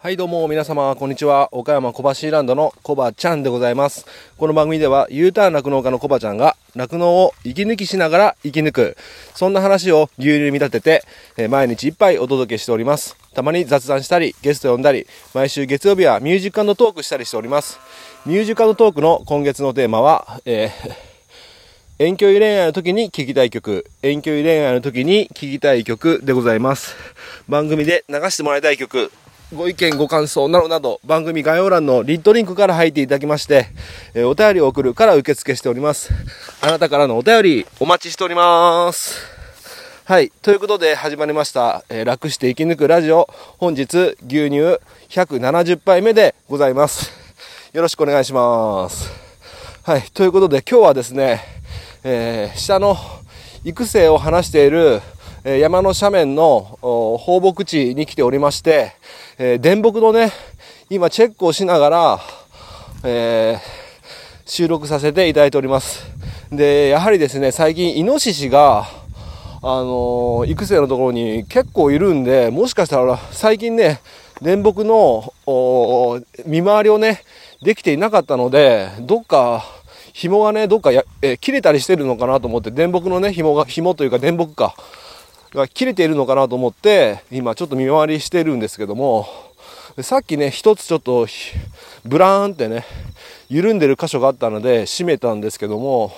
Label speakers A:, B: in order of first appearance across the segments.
A: はいどうも皆様こんにちは。岡山小橋ランドのコバちゃんでございます。この番組では U ターン酪農家のコバちゃんが酪農を息抜きしながら生き抜く。そんな話を牛乳に見立てて、毎日いっぱいお届けしております。たまに雑談したりゲスト呼んだり毎週月曜日はミュージックトークしたりしております。ミュージックトークの今月のテーマは、えー 遠距離恋愛の時に聴きたい曲、遠距離恋愛の時に聴きたい曲でございます。番組で流してもらいたい曲、ご意見、ご感想などなど、番組概要欄のリットリンクから入っていただきまして、えーお便りを送るから受付しております。あなたからのお便り、お待ちしております。はい。ということで始まりました、えー楽して生き抜くラジオ。本日、牛乳170杯目でございます。よろしくお願いします。はい。ということで今日はですね、えー下の育成を話している、山の斜面の放牧地に来ておりまして、えー電木のね、今チェックをしながら、えー収録させていただいております。で、やはりですね、最近イノシシが、あのー育成のところに結構いるんで、もしかしたら最近ね、電木の見回りをね、できていなかったので、どっか紐がね、どっかや、えー切れたりしてるのかなと思って、電木のね、紐が、紐というか電木か、が切れているのかなと思って、今ちょっと見回りしてるんですけども、さっきね、一つちょっと、ブラーンってね、緩んでる箇所があったので、閉めたんですけども、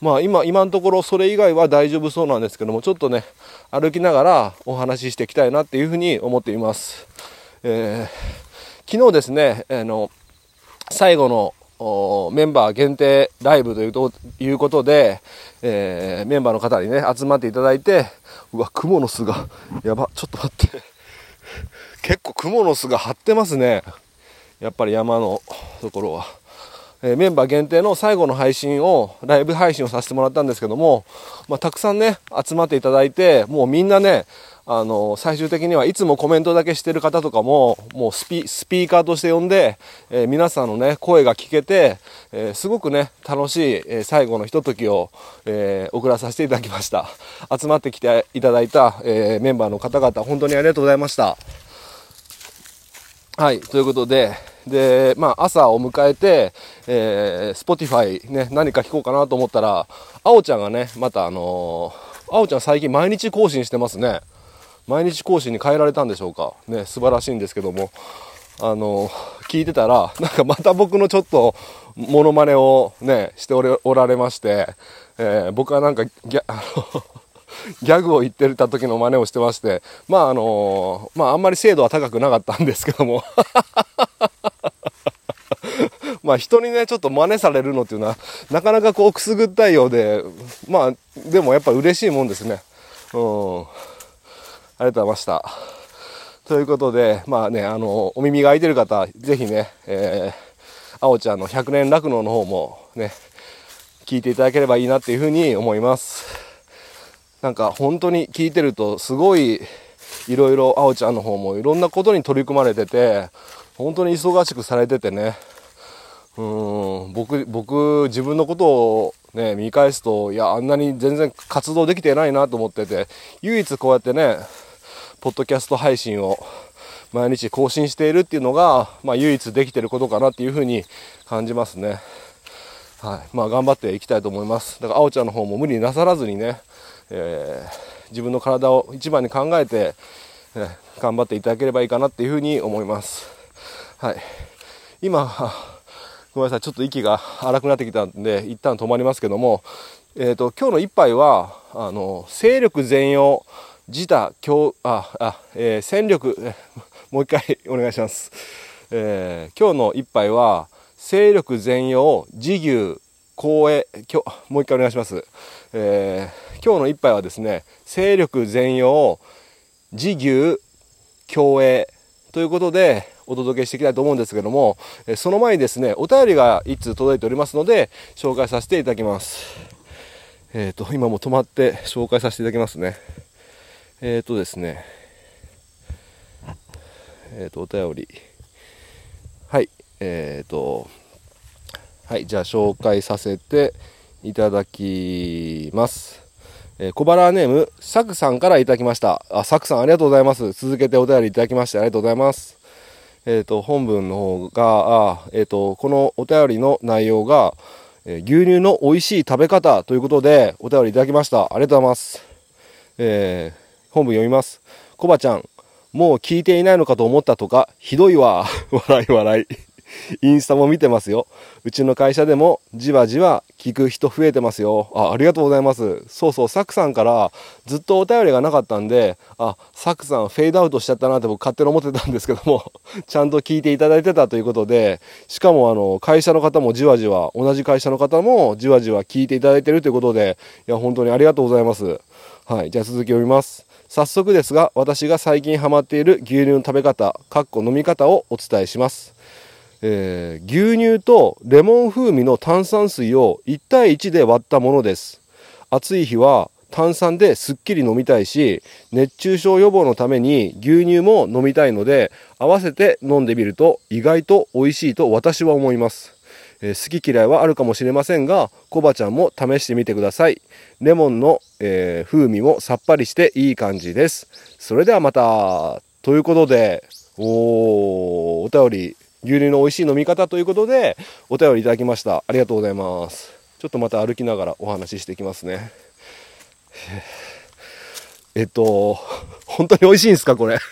A: まあ今、今のところそれ以外は大丈夫そうなんですけども、ちょっとね、歩きながらお話ししていきたいなっていうふうに思っています。えー昨日ですね、あの、最後のメンバー限定ライブというということで、えーメンバーの方にね、集まっていただいて、うわ、蜘蛛の巣が、やば、ちょっと待って。結構蜘蛛の巣が張ってますね。やっぱり山のところは。えメンバー限定の最後の配信を、ライブ配信をさせてもらったんですけども、まあ、たくさんね、集まっていただいて、もうみんなね、あの、最終的にはいつもコメントだけしてる方とかも、もうスピーカーとして呼んで、えー皆さんのね、声が聞けて、えーすごくね、楽しい、えー最後のひとときを、え送らさせていただきました。集まってきていただいた、えメンバーの方々、本当にありがとうございました。はい、ということで、で、まあ、朝を迎えて、えー、Spotify ね、何か聞こうかなと思ったら、あおちゃんがね、またあのー、あおちゃん最近毎日更新してますね。毎日更新に変えられたんでしょうか。ね、素晴らしいんですけども、あのー聞いてたら、なんかまた僕のちょっと、モノマネをね、しておれおられまして、えー僕はなんか、ギャ、あのギャグを言ってた時の真似をしてまして、まああのまああんまり精度は高くなかったんですけども、まあ人にね、ちょっと真似されるのっていうのは、なかなかこうくすぐったいようで、まあでもやっぱ嬉しいもんですね。うん。ありがとうございました。ということで、まあね、あの、お耳が開いてる方、ぜひね、えー、あおちゃんの100年酪農の方もね、聞いていただければいいなっていうふうに思います。なんか本当に聞いてるとすごいいろいろあおちゃんの方もいろんなことに取り組まれてて本当に忙しくされててねうん僕僕自分のことをね見返すといやあんなに全然活動できてないなと思ってて唯一こうやってねポッドキャスト配信を毎日更新しているっていうのが、まあ、唯一できてることかなっていうふうに感じますね。はい。まあ、頑張っていきたいと思います。だから、あおちゃんの方も無理なさらずにね、えー自分の体を一番に考えて、えー頑張っていただければいいかなっていうふうに思います。はい。今、ごめんなさい、ちょっと息が荒くなってきたんで、一旦止まりますけども、えっ、と、今日の一杯は、あの、勢力全容、自他強、あ、あ、えー戦力、もう一回 お願いします。えー今日の一杯は、勢力全容、自牛、公営、今日、もう一回お願いします。えー今日の一杯はですね、勢力全容、自牛、共栄ということでお届けしていきたいと思うんですけども、えその前にですね、お便りが一通届いておりますので、紹介させていただきます。えっ、と、今も止まって紹介させていただきますね。えっ、とですね、えっ、と、お便り。はい、えっ、と、はい、じゃあ紹介させていただきます。えー、小腹ネーム、サクさんからいただきました。あ、サクさんありがとうございます。続けてお便りいただきましてありがとうございます。えっ、ー、と、本文の方が、あえっ、ー、と、このお便りの内容が、え牛乳の美味しい食べ方ということで、お便りいただきました。ありがとうございます。え本文読みます。コバちゃん、もう聞いていないのかと思ったとか、ひどいわ。笑い笑い。インスタも見てますよ。うちの会社でもじわじわ聞く人増えてますよ。あ、ありがとうございます。そうそう、サクさんからずっとお便りがなかったんで、あ、サクさんフェードアウトしちゃったなって僕勝手に思ってたんですけども、ちゃんと聞いていただいてたということで、しかもあの、会社の方もじわじわ、同じ会社の方もじわじわ聞いていただいてるということで、いや、本当にありがとうございます。はい、じゃあ続き読みます。早速ですが、私が最近ハマっている牛乳の食べ方、かっこ飲み方をお伝えします。えー、牛乳とレモン風味の炭酸水を1対1で割ったものです。暑い日は炭酸ですっきり飲みたいし、熱中症予防のために牛乳も飲みたいので、合わせて飲んでみると意外と美味しいと私は思います。えー、好き嫌いはあるかもしれませんが、コバちゃんも試してみてください。レモンの、えー、風味もさっぱりしていい感じです。それではまた。ということで、おお便り、牛乳の美味しい飲み方ということで、お便りいただきました。ありがとうございます。ちょっとまた歩きながらお話ししていきますね。えっと、本当に美味しいんですか、これ？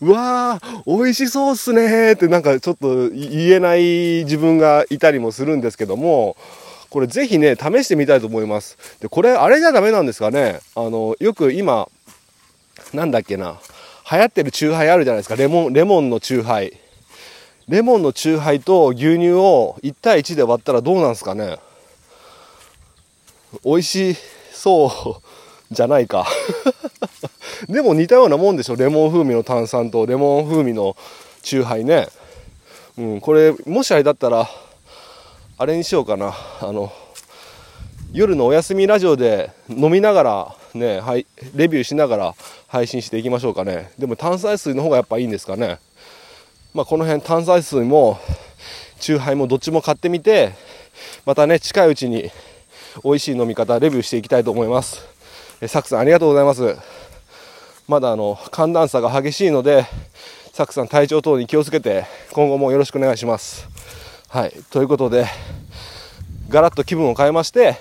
A: うわー、美味しそうっすねってなんかちょっと言えない自分がいたりもするんですけども、これぜひね、試してみたいと思います。で、これ、あれじゃダメなんですかね？あの、よく今、なんだっけな、流行ってるチューハイあるじゃないですか。レモン、レモンのチューハイ。レモンのチューハイと牛乳を1対1で割ったらどうなんすかね美味しそうじゃないか でも似たようなもんでしょレモン風味の炭酸とレモン風味のチューハイね。うん、これ、もしあれだったら、あれにしようかな。あの、夜のお休みラジオで飲みながらね、はい、レビューしながら配信していきましょうかね。でも炭酸水の方がやっぱいいんですかね。まあ、この辺炭酸水も、チューハイもどっちも買ってみて、またね、近いうちに美味しい飲み方レビューしていきたいと思います。えサクさんありがとうございます。まだあの、寒暖差が激しいので、サクさん体調等に気をつけて、今後もよろしくお願いします。はい、ということで、ガラッと気分を変えまして、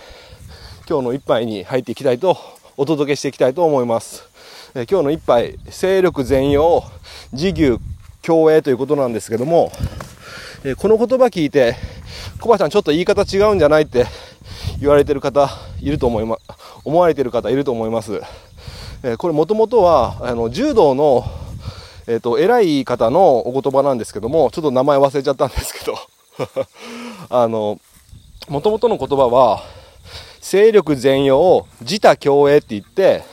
A: 今日の一杯に入っていきたいと、お届けしていきたいと思います。え今日の一杯、勢力全容、自牛共栄ということなんですけども、えこの言葉聞いて、コバちゃんちょっと言い方違うんじゃないって言われてる方いると思います、思われてる方いると思います。えこれもともとは、あの、柔道の、えっ、ー、と、偉い方のお言葉なんですけども、ちょっと名前忘れちゃったんですけど、あの、もともとの言葉は、勢力全容を、自他共栄って言って、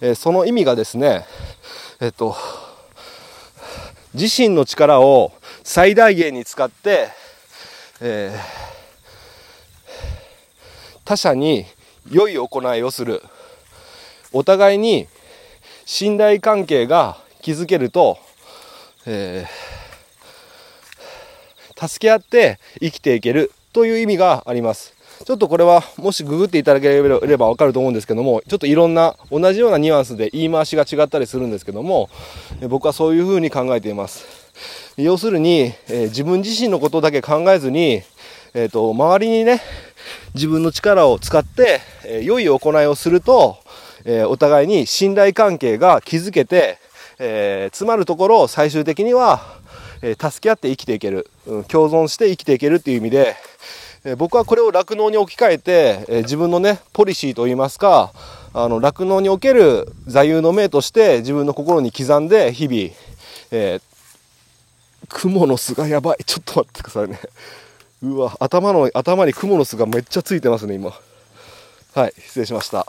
A: えー、その意味がですね、えっと、自身の力を最大限に使って、えー、他者に良い行いをする。お互いに信頼関係が築けると、えー、助け合って生きていけるという意味があります。ちょっとこれは、もしググっていただければわかると思うんですけども、ちょっといろんな、同じようなニュアンスで言い回しが違ったりするんですけども、僕はそういうふうに考えています。要するに、えー、自分自身のことだけ考えずに、えっ、ー、と、周りにね、自分の力を使って、えー、良い行いをすると、えお互いに信頼関係が築けて、え詰まるところを最終的には、え助け合って生きていける、うん、共存して生きていけるっていう意味で、え僕はこれを酪農に置き換えて、え自分のね、ポリシーといいますか、あの、酪農における座右の銘として自分の心に刻んで日々、えー、雲の巣がやばい。ちょっと待ってくださいね。うわ、頭の、頭に雲の巣がめっちゃついてますね、今。はい、失礼しました。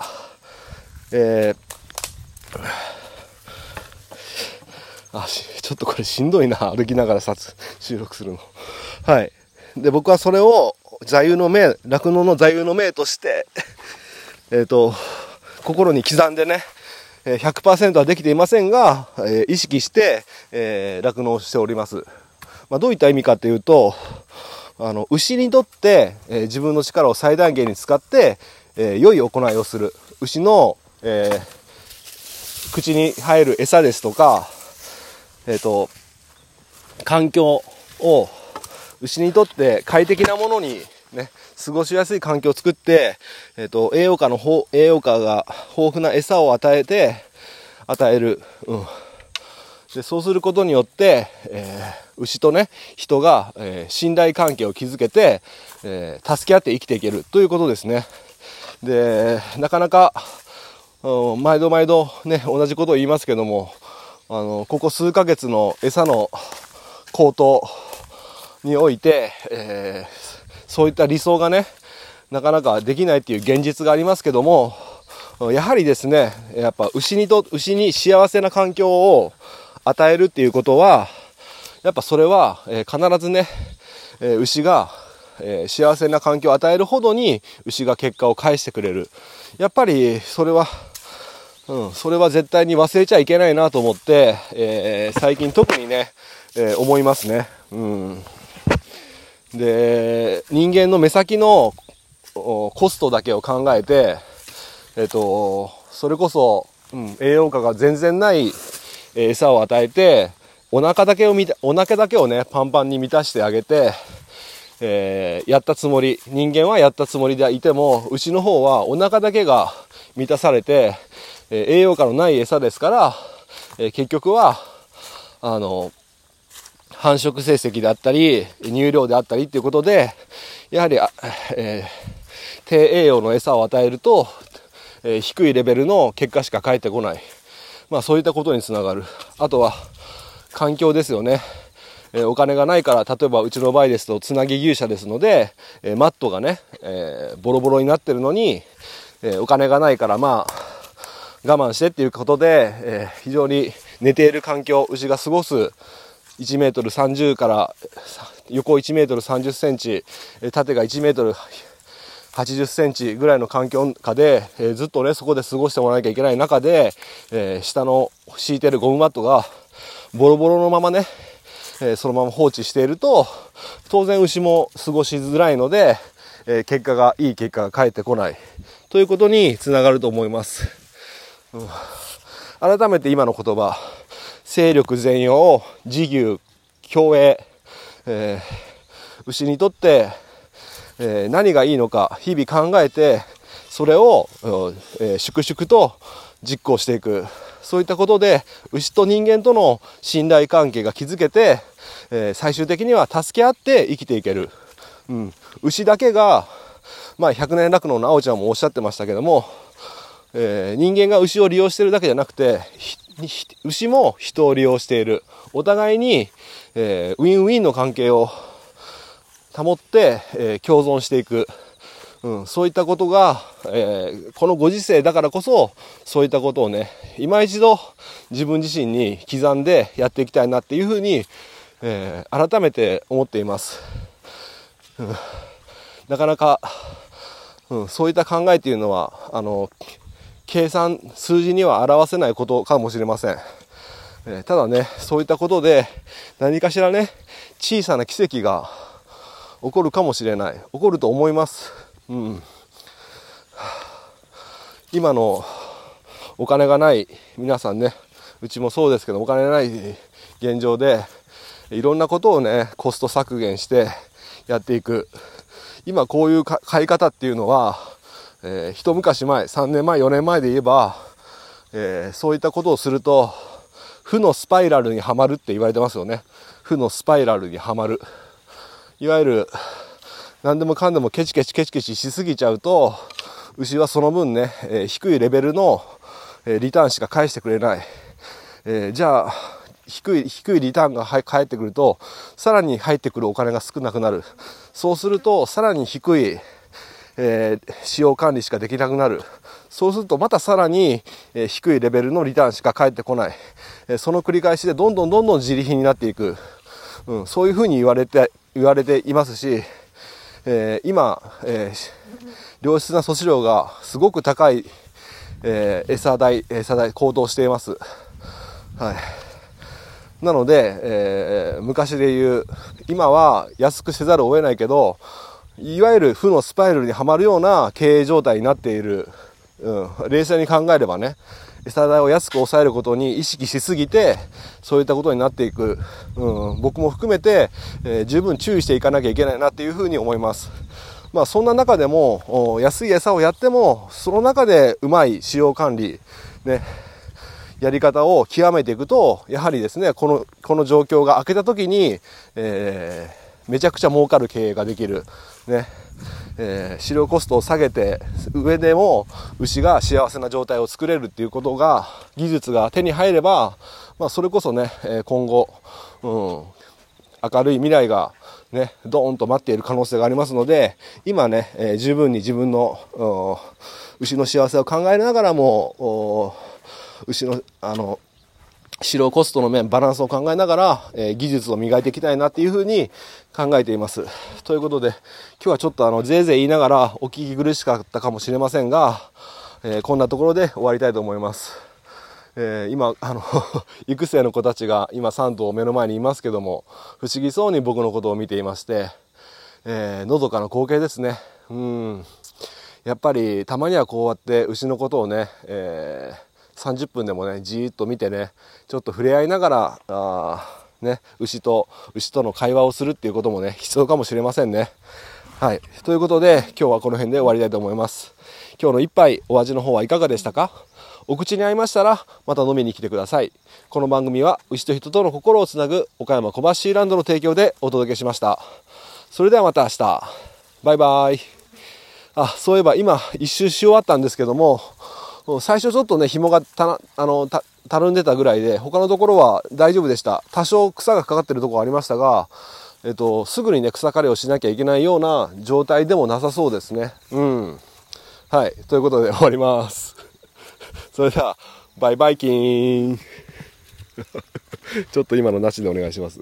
A: えー、あ、ちょっとこれしんどいな、歩きながら撮、収録するの。はい。で、僕はそれを座右の銘、酪農の座右の銘として、えっ、と、心に刻んでね、100%はできていませんが、え意識して、え酪農しております。まあ、どういった意味かというと、あの牛にとって、えー、自分の力を最大限に使って、えー、良い行いをする牛の、えー、口に入る餌ですとか、えっ、と環境を牛にとって快適なものにね、過ごしやすい環境を作って、えっ、と、栄養価の、栄養価が豊富な餌を与えて、与える。うん。で、そうすることによって、えー、牛とね、人が、えー、信頼関係を築けて、えー、助け合って生きていけるということですね。で、なかなか、うん、毎度毎度ね、同じことを言いますけども、あの、ここ数ヶ月の餌の高騰において、えー、そういった理想がね、なかなかできないっていう現実がありますけども、やはりですね、やっぱ牛にと、牛に幸せな環境を与えるっていうことは、やっぱそれは、え、必ずね、え、牛が、え、幸せな環境を与えるほどに牛が結果を返してくれる。やっぱりそれは、うん、それは絶対に忘れちゃいけないなと思って、え最近特にね、え思いますね。うん。で、人間の目先のコストだけを考えて、えっ、と、それこそ、うん、栄養価が全然ない餌を与えて、お腹だけを見た、お腹だけをね、パンパンに満たしてあげて、えー、やったつもり、人間はやったつもりでいても、牛の方はお腹だけが満たされて、えー、栄養価のない餌ですから、えー、結局は、あの、繁殖成績であったり、乳量であったりっていうことで、やはり、えー、低栄養の餌を与えると、えー、低いレベルの結果しか返ってこない。まあそういったことにつながる。あとは、環境ですよね。えー、お金がないから、例えばうちの場合ですと、つなぎ牛舎ですので、え、マットがね、えボロボロになってるのに、えお金がないから、まあ、我慢してっていうことで、え非常に寝ている環境、牛が過ごす1メートル30から横1メートル30センチ、縦が1メートル80センチぐらいの環境下で、えー、ずっとね、そこで過ごしてもらわなきゃいけない中で、えー、下の敷いてるゴムマットがボロボロのままね、えー、そのまま放置していると、当然牛も過ごしづらいので、え結果が、いい結果が返ってこない。ということにつながると思います。うん、改めて今の言葉、勢力全容、自牛、競泳、え牛にとってえー、何がいいのか日々考えて、それを、えー、粛々と実行していく。そういったことで、牛と人間との信頼関係が築けて、えー、最終的には助け合って生きていける。うん。牛だけが、まあ、100年酪農の青ちゃんもおっしゃってましたけども、えー、人間が牛を利用してるだけじゃなくて、牛も人を利用している。お互いに、えー、ウィンウィンの関係を保って、えー、共存していく。うん、そういったことが、えー、このご時世だからこそ、そういったことをね、今一度自分自身に刻んでやっていきたいなっていうふうに、えー、改めて思っています。うん、なかなか、うん、そういった考えっていうのは、あの、計算、数字には表せないことかもしれません。えー、ただね、そういったことで何かしらね、小さな奇跡が起こるかもしれない。起こると思います。うん。今のお金がない皆さんねうちもそうですけどお金ない現状でいろんなことをねコスト削減してやっていく。今こういう買い方っていうのは、えー、一昔前3年前4年前で言えば、えー、そういったことをすると負のスパイラルにはまるって言われてますよね負のスパイラルにはまるいわゆる、何でもかんでもケチケチケチケチしすぎちゃうと、牛はその分ね、えー、低いレベルの、えー、リターンしか返してくれない。えー、じゃあ、低い、低いリターンが返ってくると、さらに入ってくるお金が少なくなる。そうすると、さらに低い、えー、使用管理しかできなくなる。そうすると、またさらに、えー、低いレベルのリターンしか返ってこない。えー、その繰り返しで、どんどんどんどん自利品になっていく。うん、そういうふうに言われて、言われていますし、えー、今、えー、良質な素子量がすごく高い、えー、餌代、餌代高騰しています。はい。なので、えー、昔で言う、今は安くせざるを得ないけど、いわゆる負のスパイラルにはまるような経営状態になっている。うん、冷静に考えればね、餌代を安く抑えることに意識しすぎて、そういったことになっていく。うん、僕も含めて、えー、十分注意していかなきゃいけないなっていうふうに思います。まあそんな中でも、安い餌をやっても、その中でうまい使用管理、ね、やり方を極めていくと、やはりですね、この、この状況が明けた時に、えー、めちゃくちゃ儲かる経営ができる。ね。えー、飼料コストを下げて、上でも牛が幸せな状態を作れるっていうことが、技術が手に入れば、まあそれこそね、え今後、うん、明るい未来がね、ドーンと待っている可能性がありますので、今ね、えー、十分に自分の、牛の幸せを考えながらも、牛の、あの、飼料コストの面、バランスを考えながら、えー、技術を磨いていきたいなっていうふうに考えています。ということで、今日はちょっとあの、ぜいぜい言いながらお聞き苦しかったかもしれませんが、えー、こんなところで終わりたいと思います。えー、今、あの 育成の子たちが今3頭目の前にいますけども、不思議そうに僕のことを見ていまして、え、のどかな光景ですね。うん。やっぱり、たまにはこうやって牛のことをね、えー、30分でもね、じーっと見てね、ちょっと触れ合いながら、あね、牛と、牛との会話をするっていうこともね、必要かもしれませんね。はい。ということで、今日はこの辺で終わりたいと思います。今日の一杯、お味の方はいかがでしたか？お口に合いましたら、また飲みに来てください。この番組は、牛と人との心をつなぐ、岡山小橋ランドの提供でお届けしました。それではまた明日。バイバイ。あ、そういえば今、一周し終わったんですけども、最初ちょっとね、紐がた、あの、た、たるんでたぐらいで、他のところは大丈夫でした。多少草がかかってるところありましたが、えっと、すぐにね、草刈りをしなきゃいけないような状態でもなさそうですね。うん。はい。ということで終わります。それでは、バイバイキーン。ちょっと今のなしでお願いします。